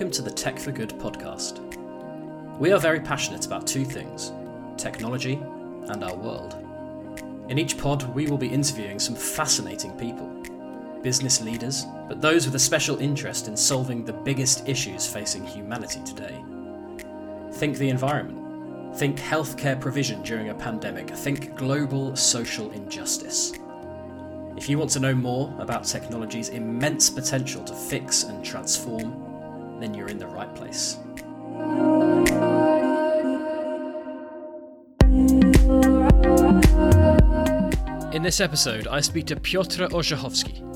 Welcome to the Tech for Good podcast. We are very passionate about two things technology and our world. In each pod, we will be interviewing some fascinating people business leaders, but those with a special interest in solving the biggest issues facing humanity today. Think the environment, think healthcare provision during a pandemic, think global social injustice. If you want to know more about technology's immense potential to fix and transform, then you're in the right place. In this episode, I speak to Piotr Orzechowski.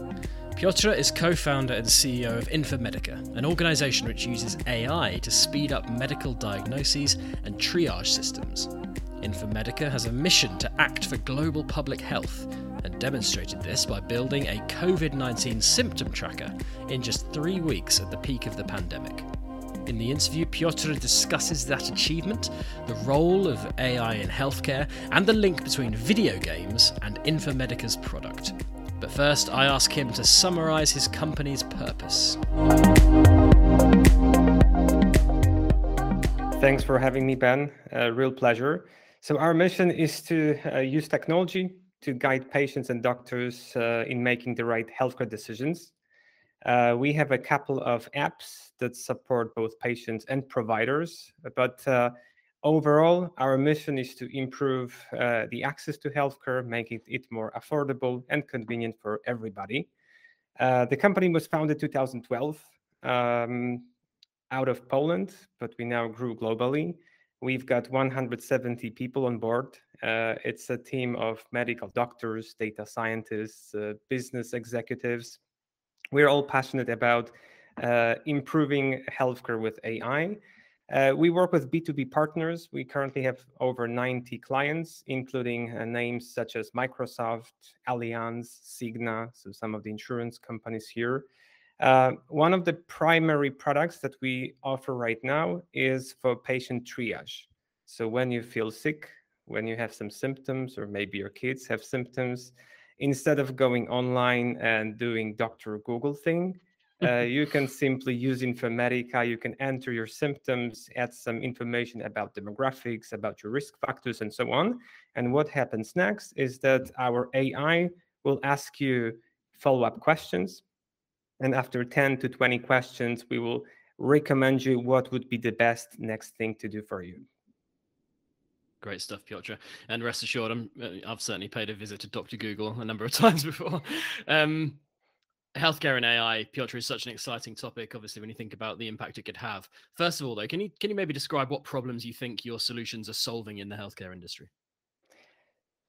Piotr is co founder and CEO of Infermedica, an organisation which uses AI to speed up medical diagnoses and triage systems. Infermedica has a mission to act for global public health and demonstrated this by building a COVID 19 symptom tracker in just three weeks at the peak of the pandemic. In the interview, Piotr discusses that achievement, the role of AI in healthcare, and the link between video games and Infermedica's product. But first, I ask him to summarise his company's purpose. Thanks for having me, Ben. A real pleasure. So, our mission is to uh, use technology to guide patients and doctors uh, in making the right healthcare decisions. Uh, we have a couple of apps that support both patients and providers, but uh, overall, our mission is to improve uh, the access to healthcare, making it more affordable and convenient for everybody. Uh, the company was founded 2012 um, out of Poland, but we now grew globally. We've got 170 people on board. Uh, it's a team of medical doctors, data scientists, uh, business executives, we're all passionate about uh, improving healthcare with AI. Uh, we work with B2B partners. We currently have over 90 clients, including uh, names such as Microsoft, Allianz, Cigna, so some of the insurance companies here. Uh, one of the primary products that we offer right now is for patient triage. So when you feel sick, when you have some symptoms, or maybe your kids have symptoms, instead of going online and doing Dr. Google thing, uh, you can simply use Infermedica. You can enter your symptoms, add some information about demographics, about your risk factors, and so on. And what happens next is that our AI will ask you follow up questions. And after 10 to 20 questions, we will recommend you what would be the best next thing to do for you. Great stuff, Piotr. And rest assured, I'm, uh, I've certainly paid a visit to Dr. Google a number of times before. Um, healthcare and AI, Piotr, is such an exciting topic. Obviously, when you think about the impact it could have. First of all, though, can you can you maybe describe what problems you think your solutions are solving in the healthcare industry?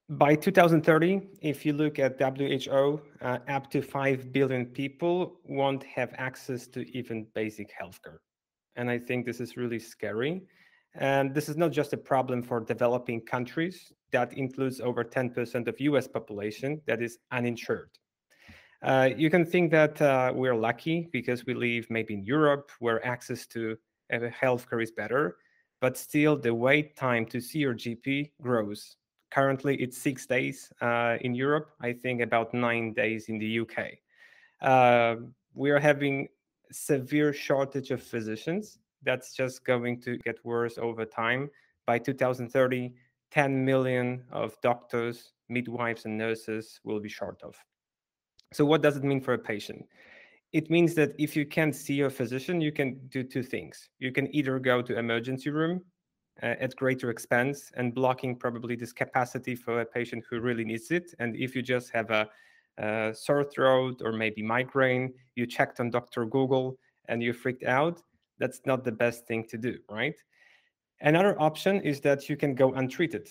By 2030, if you look at WHO, uh, up to 5 billion people won't have access to even basic healthcare. And I think this is really scary. And this is not just a problem for developing countries. That includes over 10% of US population that is uninsured. Uh, you can think that uh, we're lucky because we live maybe in Europe where access to uh, healthcare is better, but still the wait time to see your GP grows. Currently, it's six days uh, in Europe. I think about nine days in the UK. Uh, we are having severe shortage of physicians that's just going to get worse over time. By 2030, 10 million of doctors, midwives, and nurses will be short of. So, what does it mean for a patient? It means that if you can't see your physician, you can do two things. You can either go to emergency room uh, at greater expense and blocking probably this capacity for a patient who really needs it. And if you just have a, a sore throat or maybe migraine, you checked on Dr. Google and you freaked out, that's not the best thing to do, right? Another option is that you can go untreated.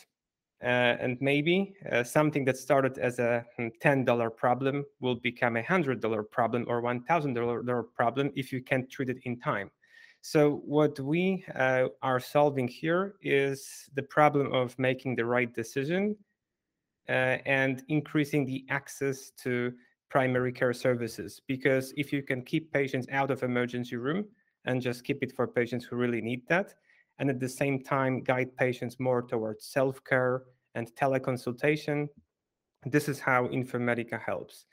Uh, and maybe uh, something that started as a $10 hmm, problem will become a $100 problem or $1,000 problem if you can't treat it in time. So, what we uh, are solving here is the problem of making the right decision uh, and increasing the access to primary care services. Because if you can keep patients out of emergency room, and just keep it for patients who really need that. And at the same time, guide patients more towards self care and teleconsultation. This is how Infermedica helps.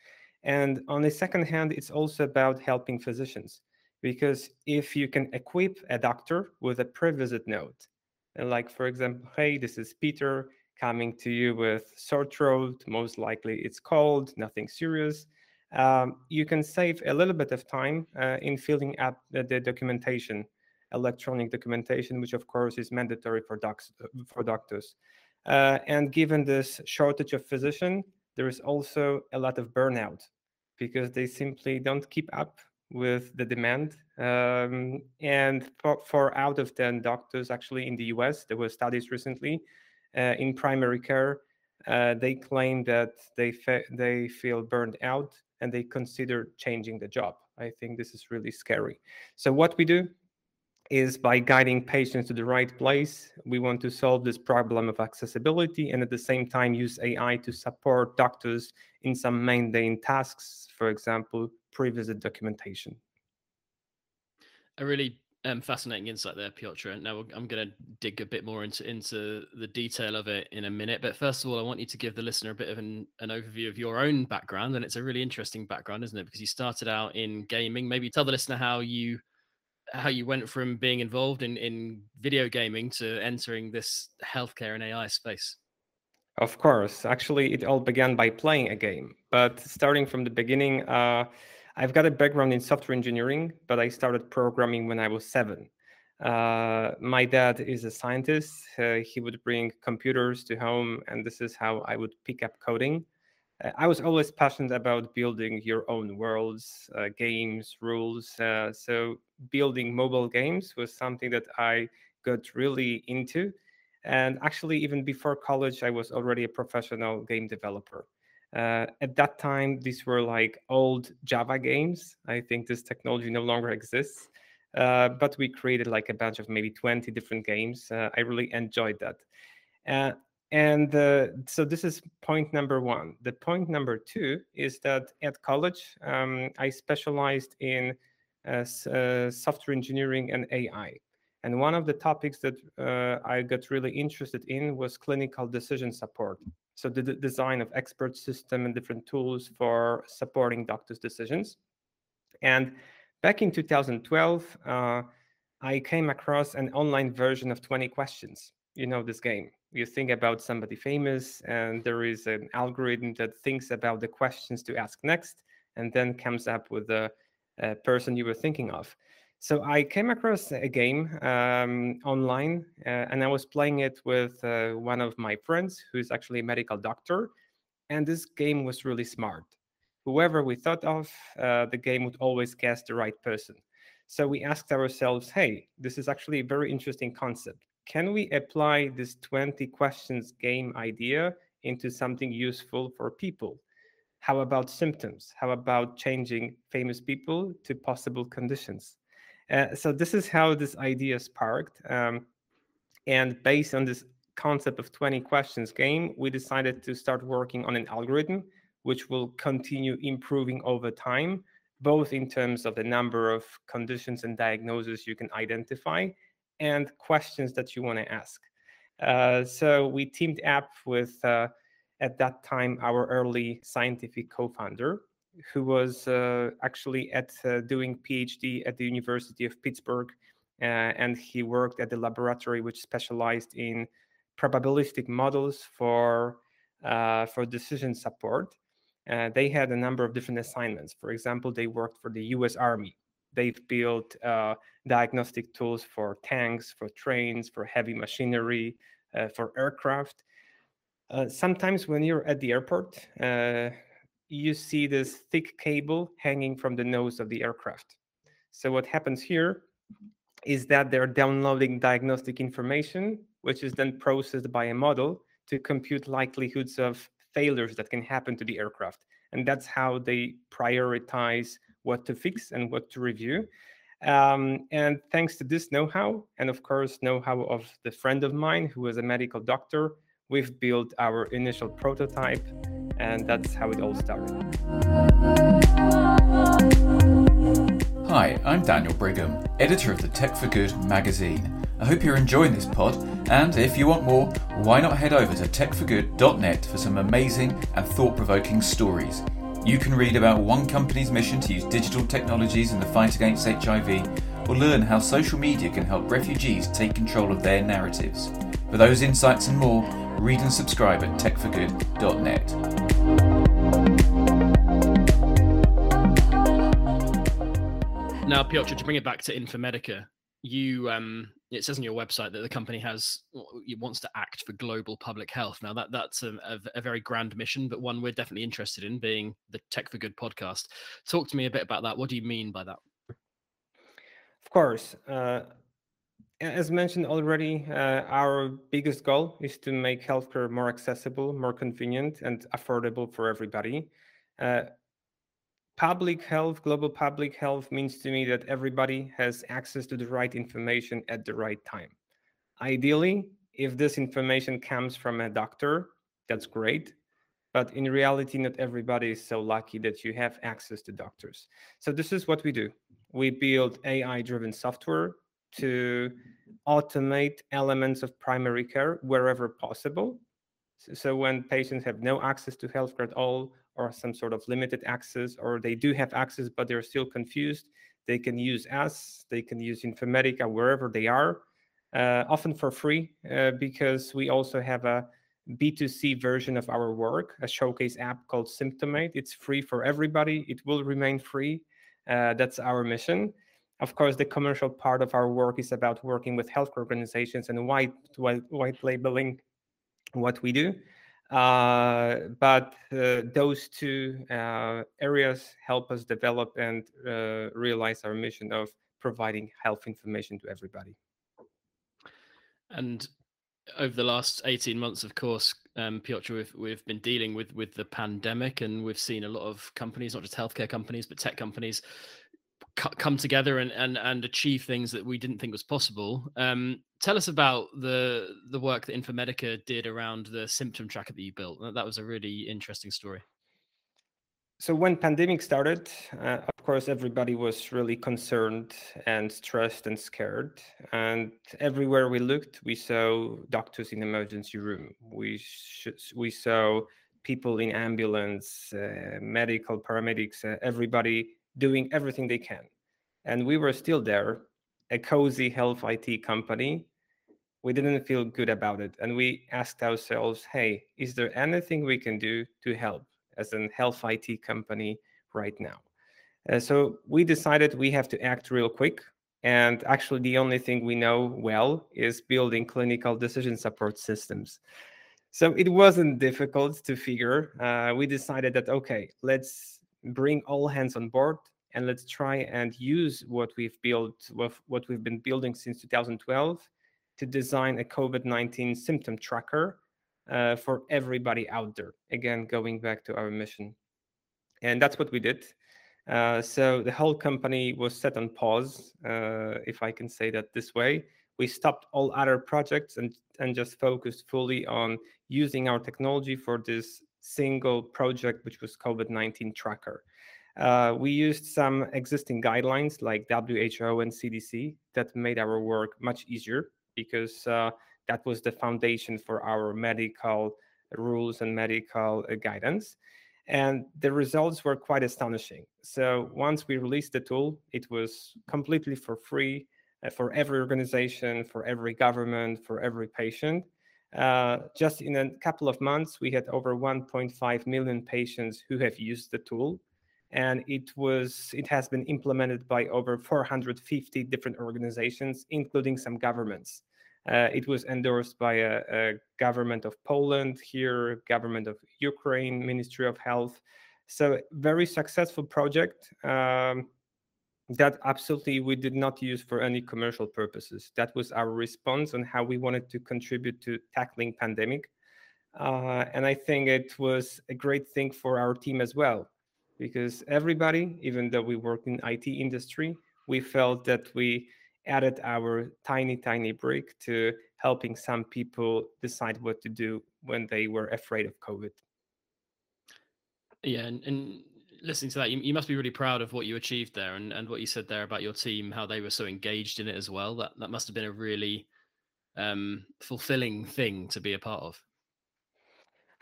And on the second hand, it's also about helping physicians Because if you can equip a doctor with a pre-visit note, like for example, hey, this is Peter coming to you with sore throat, most likely it's cold, nothing serious. Um, you can save a little bit of time uh, in filling out the, the, documentation, electronic documentation, which of course is mandatory for, docs, for doctors. Uh, and given this shortage of physician, there is also a lot of burnout because they simply don't keep up with the demand. Um, and for, for, out of 10 doctors, actually in the US, there were studies recently uh, in primary care. Uh, they claim that they fe- they feel burned out and they consider changing the job. I think this is really scary. So what we do is by guiding patients to the right place, we want to solve this problem of accessibility and at the same time use AI to support doctors in some mundane tasks, for example, pre-visit documentation. A really um, fascinating insight there, Piotr. Now I'm going to dig a bit more into into the detail of it in a minute. But first of all, I want you to give the listener a bit of an, an overview of your own background, and it's a really interesting background, isn't it? Because you started out in gaming. Maybe tell the listener how you how you went from being involved in in video gaming to entering this healthcare and AI space. Of course, actually, it all began by playing a game. But starting from the beginning, uh, I've got a background in software engineering, but I started programming when I was seven. Uh, my dad is a scientist. Uh, he would bring computers to home, and this is how I would pick up coding. Uh, I was always passionate about building your own worlds, uh, games, rules. Uh, so building mobile games was something that I got really into. And actually, even before college, I was already a professional game developer. Uh, at that time, these were like old Java games. I think this technology no longer exists. Uh, but we created like a bunch of maybe 20 different games. Uh, I really enjoyed that. Uh, and uh, so this is point number one. The point number two is that at college, um, I specialized in uh, software engineering and AI. And one of the topics that I got really interested in was clinical decision support. So the, design of expert system and different tools for supporting doctors' decisions. And back in 2012, uh, I came across an online version of 20 questions. You know this game. You think about somebody famous, and there is an algorithm that thinks about the questions to ask next, and then comes up with the person you were thinking of. So I came across a game um, online, uh, and I was playing it with uh, one of my friends, who's actually a medical doctor. And this game was really smart. Whoever we thought of, uh, the game would always guess the right person. So we asked ourselves, "Hey, this is actually a very interesting concept. Can we apply this 20 questions game idea into something useful for people?" How about symptoms? How about changing famous people to possible conditions? Uh, so this is how this idea sparked. Um, and based on this concept of 20 questions game, we decided to start working on an algorithm which will continue improving over time, both in terms of the number of conditions and diagnoses you can identify and questions that you want to ask. Uh, so we teamed up with, uh, at that time, our early scientific co-founder, who was uh, actually at uh, doing PhD at the University of Pittsburgh, uh, and he worked at the laboratory which specialized in probabilistic models for uh, for decision support. Uh, they had a number of different assignments. For example, they worked for the U.S. Army. They've built uh, diagnostic tools for tanks, for trains, for heavy machinery, for aircraft. sometimes when you're at the airport, you see this thick cable hanging from the nose of the aircraft. So what happens here is that they're downloading diagnostic information, which is then processed by a model to compute likelihoods of failures that can happen to the aircraft. And that's how they prioritize what to fix and what to review. Um, and thanks to this know how, and of course, know how of the friend of mine who was a medical doctor, we've built our initial prototype and that's how it all started. Hi, I'm Daniel Brigham, editor of the Tech for Good magazine. I hope you're enjoying this pod, and if you want more, why not head over to techforgood.net for some amazing and thought provoking stories. You can read about one company's mission to use digital technologies in the fight against HIV, or learn how social media can help refugees take control of their narratives. For those insights and more, read and subscribe at techforgood.net. Now, Piotr, to bring it back to Infermedica, you um, it says on your website that the company has wants to act for global public health. Now that that's a, a, a, very grand mission, but one we're definitely interested in, being the Tech for Good podcast. Talk to me a bit about that. What do you mean by that? Of course, uh, as mentioned already, uh, our biggest goal is to make healthcare more accessible, more convenient, and affordable for everybody. Uh, public health, global public health means to me that everybody has access to the right information at the right time. Ideally, if this information comes from a doctor, that's great. But in reality, not everybody is so lucky that you have access to doctors. So, this is what we do we build AI driven software to automate elements of primary care wherever possible. So, when patients have no access to healthcare at all, or some sort of limited access, or they do have access but they're still confused, they can use us, they can use Infermedica wherever they are, uh, often for free, uh, because we also have a B2C version of our work, a showcase app called Symptomate. It's free for everybody, it will remain free. Uh, that's our mission. Of course, the commercial part of our work is about working with healthcare organizations and white, white, white labeling what we do. Uh, but uh, those two uh, areas help us develop and uh, realize our mission of providing health information to everybody. And over the last 18 months, of course, um, Piotr, we've, we've been dealing with, with the pandemic and we've seen a lot of companies, not just healthcare companies, but tech companies come together and, and and achieve things that we didn't think was possible. Um, tell us about the the work that Infermedica did around the symptom tracker that you built. That was a really interesting story. So when pandemic started, uh, of course, everybody was really concerned and stressed and scared. And everywhere we looked, we saw doctors in emergency room. We sh- we saw people in ambulance, uh, medical paramedics, uh, everybody doing everything they can. And we were still there, a cozy health IT company. We didn't feel good about it. And we asked ourselves, hey, is there anything we can do to help as a health IT company right now? Uh, so we decided we have to act real quick. And actually, the only thing we know well is building clinical decision support systems. So it wasn't difficult to figure. Uh, we decided that, okay, let's bring all hands on board and let's try and use what we've built, what we've been building since 2012 to design a COVID-19 symptom tracker uh, for everybody out there. Again, going back to our mission. And that's what we did. Uh, so the whole company was set on pause, uh, if I can say that this way. We stopped all other projects and, and just focused fully on using our technology for this single project, which was COVID-19 tracker. Uh, we used some existing guidelines like WHO and CDC that made our work much easier because uh, that was the foundation for our medical rules and medical uh, guidance. And the results were quite astonishing. So once we released the tool, it was completely for free uh, for every organization, for every government, for every patient. Uh, just in a couple of months, we had over 1.5 million patients who have used the tool and it was it has been implemented by over 450 different organizations including some governments. Uh, it was endorsed by a, a, government of poland here government of ukraine ministry of health. So very successful project. Um, that absolutely we did not use for any commercial purposes that was our response on how we wanted to contribute to tackling pandemic uh, and i think it was a great thing for our team as well because everybody, even though we work in IT industry, we felt that we added our tiny, tiny brick to helping some people decide what to do when they were afraid of COVID. Yeah, and, and listening to that, you, you must be really proud of what you achieved there and, and what you said there about your team, how they were so engaged in it as well. That that must have been a really um, fulfilling thing to be a part of.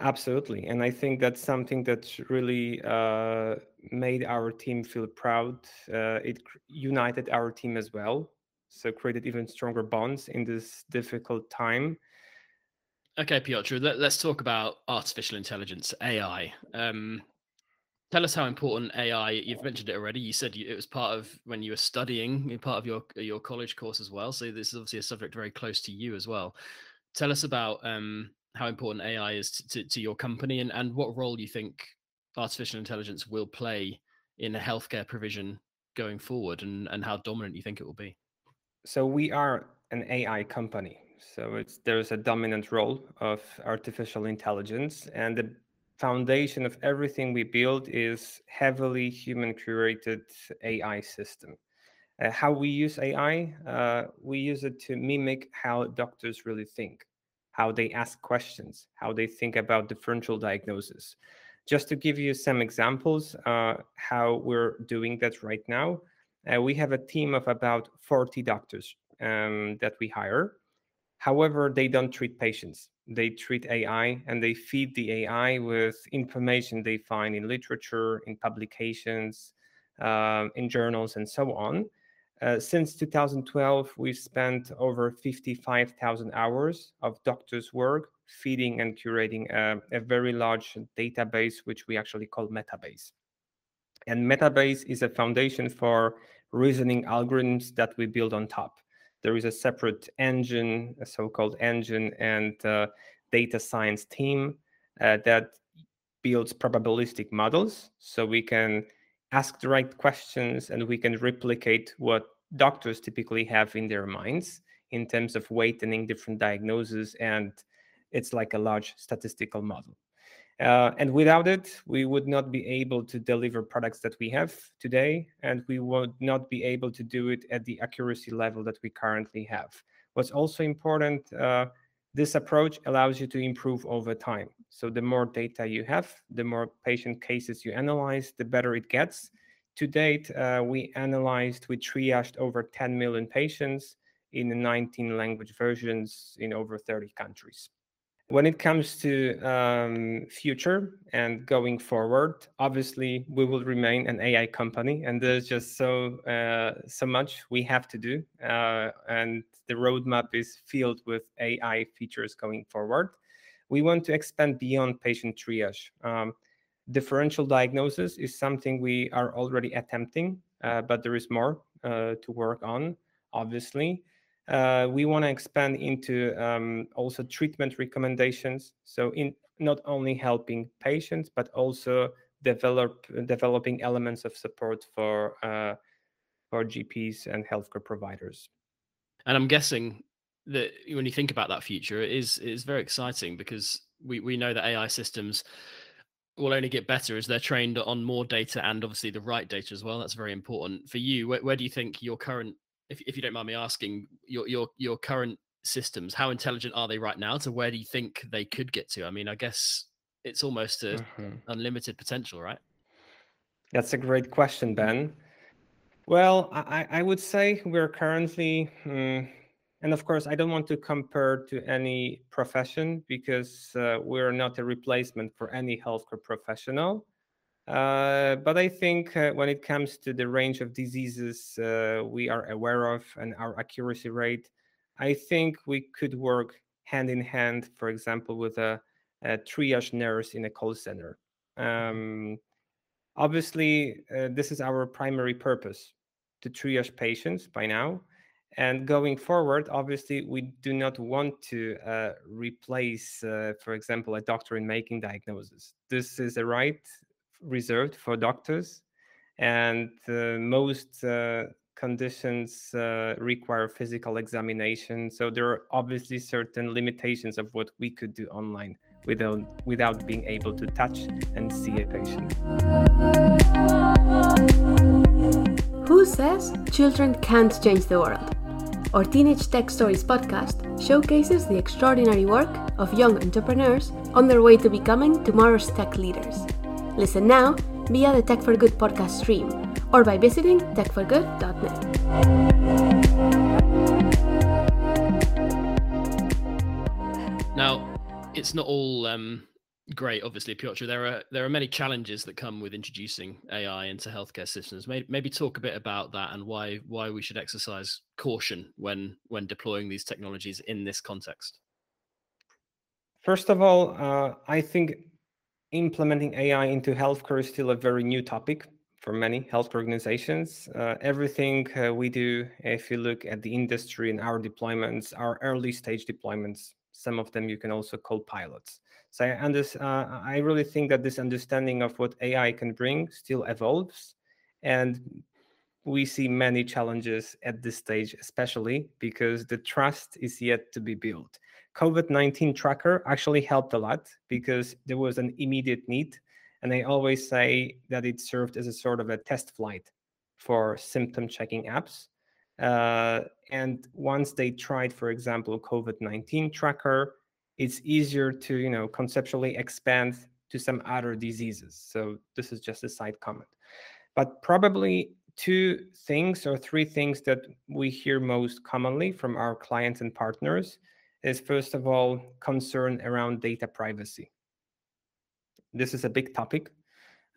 Absolutely. And I think that's something that really uh, made our team feel proud. Uh, it united our team as well. So created even stronger bonds in this difficult time. Okay, Piotr, let, us talk about artificial intelligence, AI. Um, tell us how important AI. You've mentioned it already. You said it was part of when you were studying, part of your your college course as well. So this is obviously a subject very close to you as well. Tell us about um, how important AI is to, to, to, your company and, and what role you think artificial intelligence will play in the healthcare provision going forward and, and how dominant you think it will be. So we are an AI company. So it's there's a dominant role of artificial intelligence and the foundation of everything we build is heavily human curated AI system. Uh, how we use AI, uh, we use it to mimic how doctors really think, how they ask questions, how they think about differential diagnosis. Just to give you some examples, uh, how we're doing that right now, uh, we have a team of about 40 doctors um, that we hire. However, they don't treat patients they treat AI and they feed the AI with information they find in literature, in publications, um, in journals, and so on. Uh, since 2012, we've spent over 55,000 hours of doctors' work feeding and curating a, a very large database, which we actually call Metabase. And Metabase is a foundation for reasoning algorithms that we build on top there is a separate engine, a so-called engine and uh, data science team uh, that builds probabilistic models. So we can ask the right questions and we can replicate what doctors typically have in their minds in terms of weighting different diagnoses. And it's like a large statistical model uh, and without it, we would not be able to deliver products that we have today, and we would not be able to do it at the accuracy level that we currently have. What's also important, uh, this approach allows you to improve over time. So the more data you have, the more patient cases you analyze, the better it gets. To date, uh, we analyzed, we triaged over 10 million patients in 19 language versions in over 30 countries. When it comes to um, future and going forward, obviously we will remain an AI company, and there's just so uh, so much we have to do, uh, and the roadmap is filled with AI features going forward. We want to expand beyond patient triage. Um, differential diagnosis is something we are already attempting, uh, but there is more uh, to work on, obviously. Uh, we want to expand into um, also treatment recommendations. So in not only helping patients, but also develop developing elements of support for uh, for GPs and healthcare providers. And I'm guessing that when you think about that future, it is it is very exciting because we we know that AI systems will only get better as they're trained on more data and obviously the right data as well. That's very important for you. Where, where do you think your current if, if you don't mind me asking, your your your current systems, how intelligent are they right now? To where do you think they could get to? I mean, I guess it's almost a mm-hmm. unlimited potential, right? That's a great question, Ben. Well, I, I would say we're currently, mm, and of course, I don't want to compare to any profession because uh, we're not a replacement for any healthcare professional. Uh, but I think uh, when it comes to the range of diseases uh, we are aware of and our accuracy rate, I think we could work hand in hand, for example, with a, a triage nurse in a call center. Mm-hmm. Um, obviously, uh, this is our primary purpose to triage patients by now. And going forward, obviously, we do not want to uh, replace, uh, for example, a doctor in making diagnosis. This is a right reserved for doctors, and uh, most uh, conditions uh, require physical examination. So there are obviously certain limitations of what we could do online without without being able to touch and see a patient. Who says children can't change the world? Our Teenage Tech Stories podcast showcases the extraordinary work of young entrepreneurs on their way to becoming tomorrow's tech leaders. Listen now via the Tech for Good podcast stream or by visiting techforgood.net. Now, it's not all um, Great, obviously, Piotr. There are there are many challenges that come with introducing AI into healthcare systems. Maybe, maybe talk a bit about that and why why we should exercise caution when when deploying these technologies in this context. First of all, uh, I think implementing AI into healthcare is still a very new topic for many health organizations. Uh, everything uh, we do, if you look at the industry and our deployments, our early stage deployments. Some of them you can also call pilots. So I, under, uh, I really think that this understanding of what AI can bring still evolves. And we see many challenges at this stage, especially because the trust is yet to be built. COVID 19 tracker actually helped a lot because there was an immediate need and I always say that it served as a sort of a test flight for symptom checking apps. Uh, and once they tried, for example, COVID-19 tracker, it's easier to, you know, conceptually expand to some other diseases. So this is just a side comment. But probably two things or three things that we hear most commonly from our clients and partners is first of all concern around data privacy this is a big topic.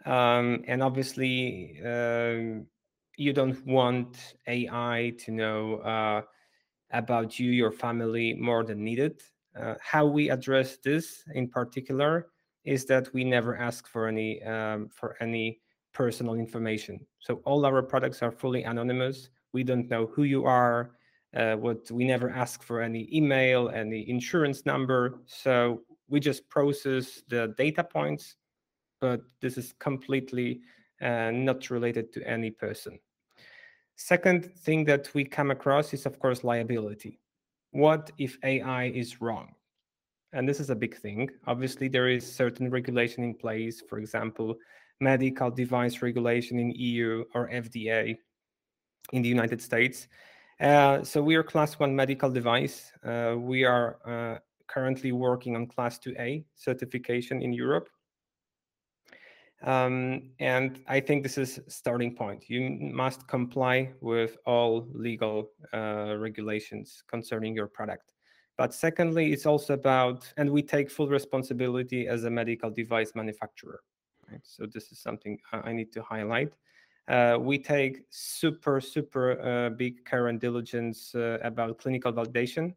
Um, and obviously, um, you don't want AI to know uh, about you, your family, more than needed. Uh, how we address this in particular is that we never ask for any um, for any personal information. So all our products are fully anonymous. We don't know who you are. Uh, what we never ask for any email, any insurance number. So we just process the data points, but this is completely uh, not related to any person. Second thing that we come across is, of course, liability. What if AI is wrong? And this is a big thing. Obviously, there is certain regulation in place, for example, medical device regulation in EU or FDA in the United States. Uh, so we are class one medical device. Uh, we are uh, currently working on class 2A certification in Europe. Um, and I think this is starting point. You must comply with all legal uh, regulations concerning your product. But secondly, it's also about, and we take full responsibility as a medical device manufacturer. Right? So this is something I need to highlight. Uh, we take super, super uh, big care and diligence uh, about clinical validation.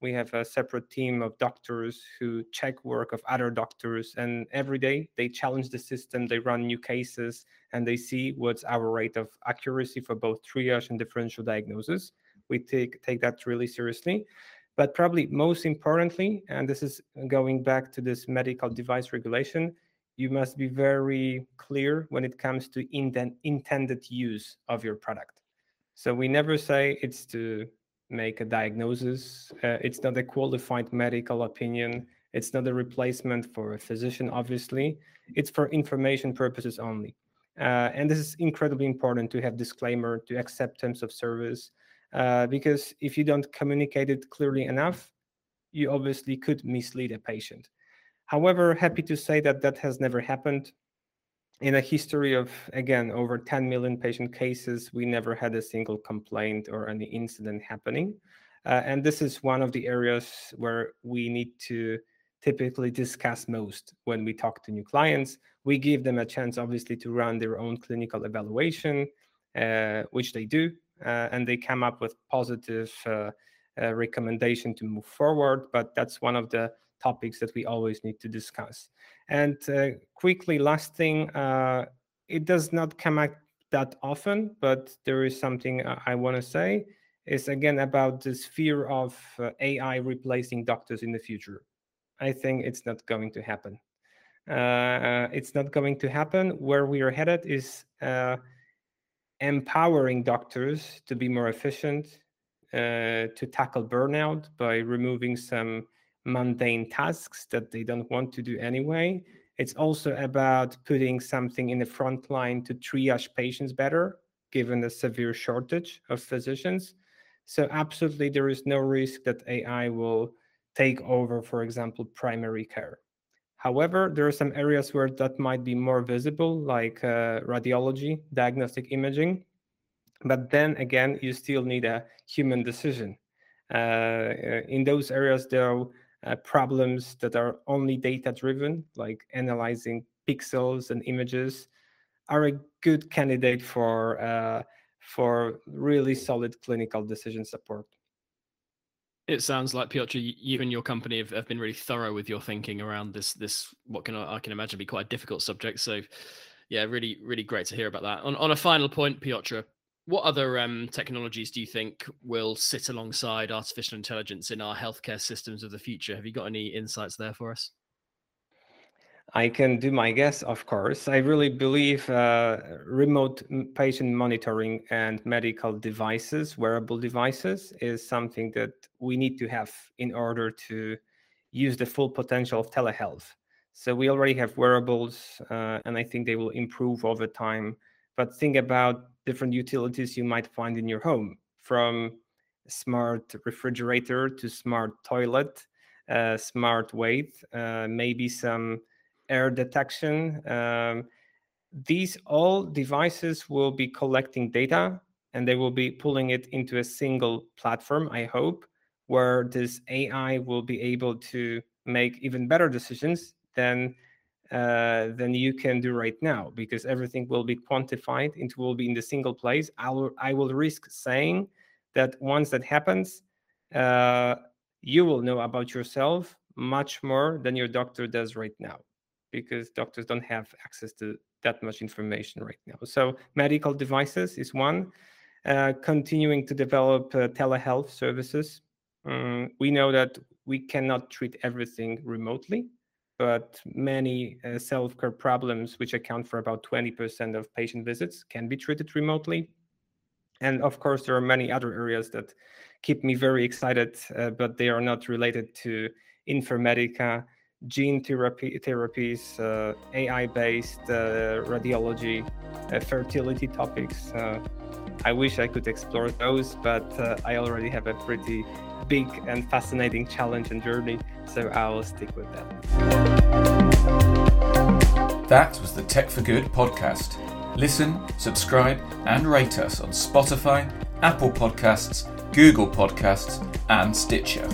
We have a separate team of doctors who check work of other doctors and every day they challenge the system they run new cases and they see what's our rate of accuracy for both triage and differential diagnosis. We take take that really seriously. But probably most importantly and this is going back to this medical device regulation you must be very clear when it comes to intent, intended use of your product so we never say it's to make a diagnosis. Uh, it's not a qualified medical opinion. It's not a replacement for a physician, obviously. It's for information purposes only. Uh, and this is incredibly important to have disclaimer, to accept terms of service, uh, because if you don't communicate it clearly enough, you obviously could mislead a patient. However, happy to say that that has never happened. In a history of again over 10 million patient cases we never had a single complaint or any incident happening. Uh, and this is one of the areas where we need to typically discuss most when we talk to new clients. We give them a chance obviously to run their own clinical evaluation uh, which they do uh, and they come up with positive uh, uh, recommendation to move forward. But that's one of the topics that we always need to discuss. And uh, quickly, last thing, uh, it does not come out that often, but there is something I want to say is again about this fear of uh, AI replacing doctors in the future. I think it's not going to happen. Uh, it's not going to happen. Where we are headed is uh, empowering doctors to be more efficient, uh, to tackle burnout by removing some mundane tasks that they don't want to do anyway. It's also about putting something in the front line to triage patients better, given the severe shortage of physicians. So, absolutely, there is no risk that AI will take over, for example, primary care. However, there are some areas where that might be more visible, like uh, radiology, diagnostic imaging. But then again, you still need a human decision. Uh, in those areas, though, uh, problems that are only data driven, like analyzing pixels and images, are a good candidate for uh, for really solid clinical decision support. It sounds like Piotr, you and your company have, have been really thorough with your thinking around this this what can I can imagine be quite a difficult subject. So, yeah, really really great to hear about that. On on a final point, Piotr, what other um, technologies do you think will sit alongside artificial intelligence in our healthcare systems of the future? Have you got any insights there for us? I can do my guess, of course. I really believe uh, remote patient monitoring and medical devices, wearable devices, is something that we need to have in order to use the full potential of telehealth. So we already have wearables, uh, and I think they will improve over time. But think about different utilities you might find in your home, from smart refrigerator to smart toilet, uh, smart weight, uh, maybe some air detection. Um, these all devices will be collecting data and they will be pulling it into a single platform, I hope, where this AI will be able to make even better decisions than uh, than you can do right now because everything will be quantified it will be in the single place i will i will risk saying that once that happens uh, you will know about yourself much more than your doctor does right now because doctors don't have access to that much information right now. So medical devices is one. Uh, continuing to develop uh, telehealth services. Um, we know that we cannot treat everything remotely, but many uh, self-care problems, which account for about 20% of patient visits, can be treated remotely. And of course, there are many other areas that keep me very excited, uh, but they are not related to Infermedica gene therapy therapies, uh, AI-based uh, radiology, uh, fertility topics. Uh, I wish I could explore those, but uh, I already have a pretty big and fascinating challenge and journey, so I'll stick with that. That was the Tech for Good podcast. Listen, subscribe, and rate us on Spotify, Apple Podcasts, Google Podcasts, and Stitcher.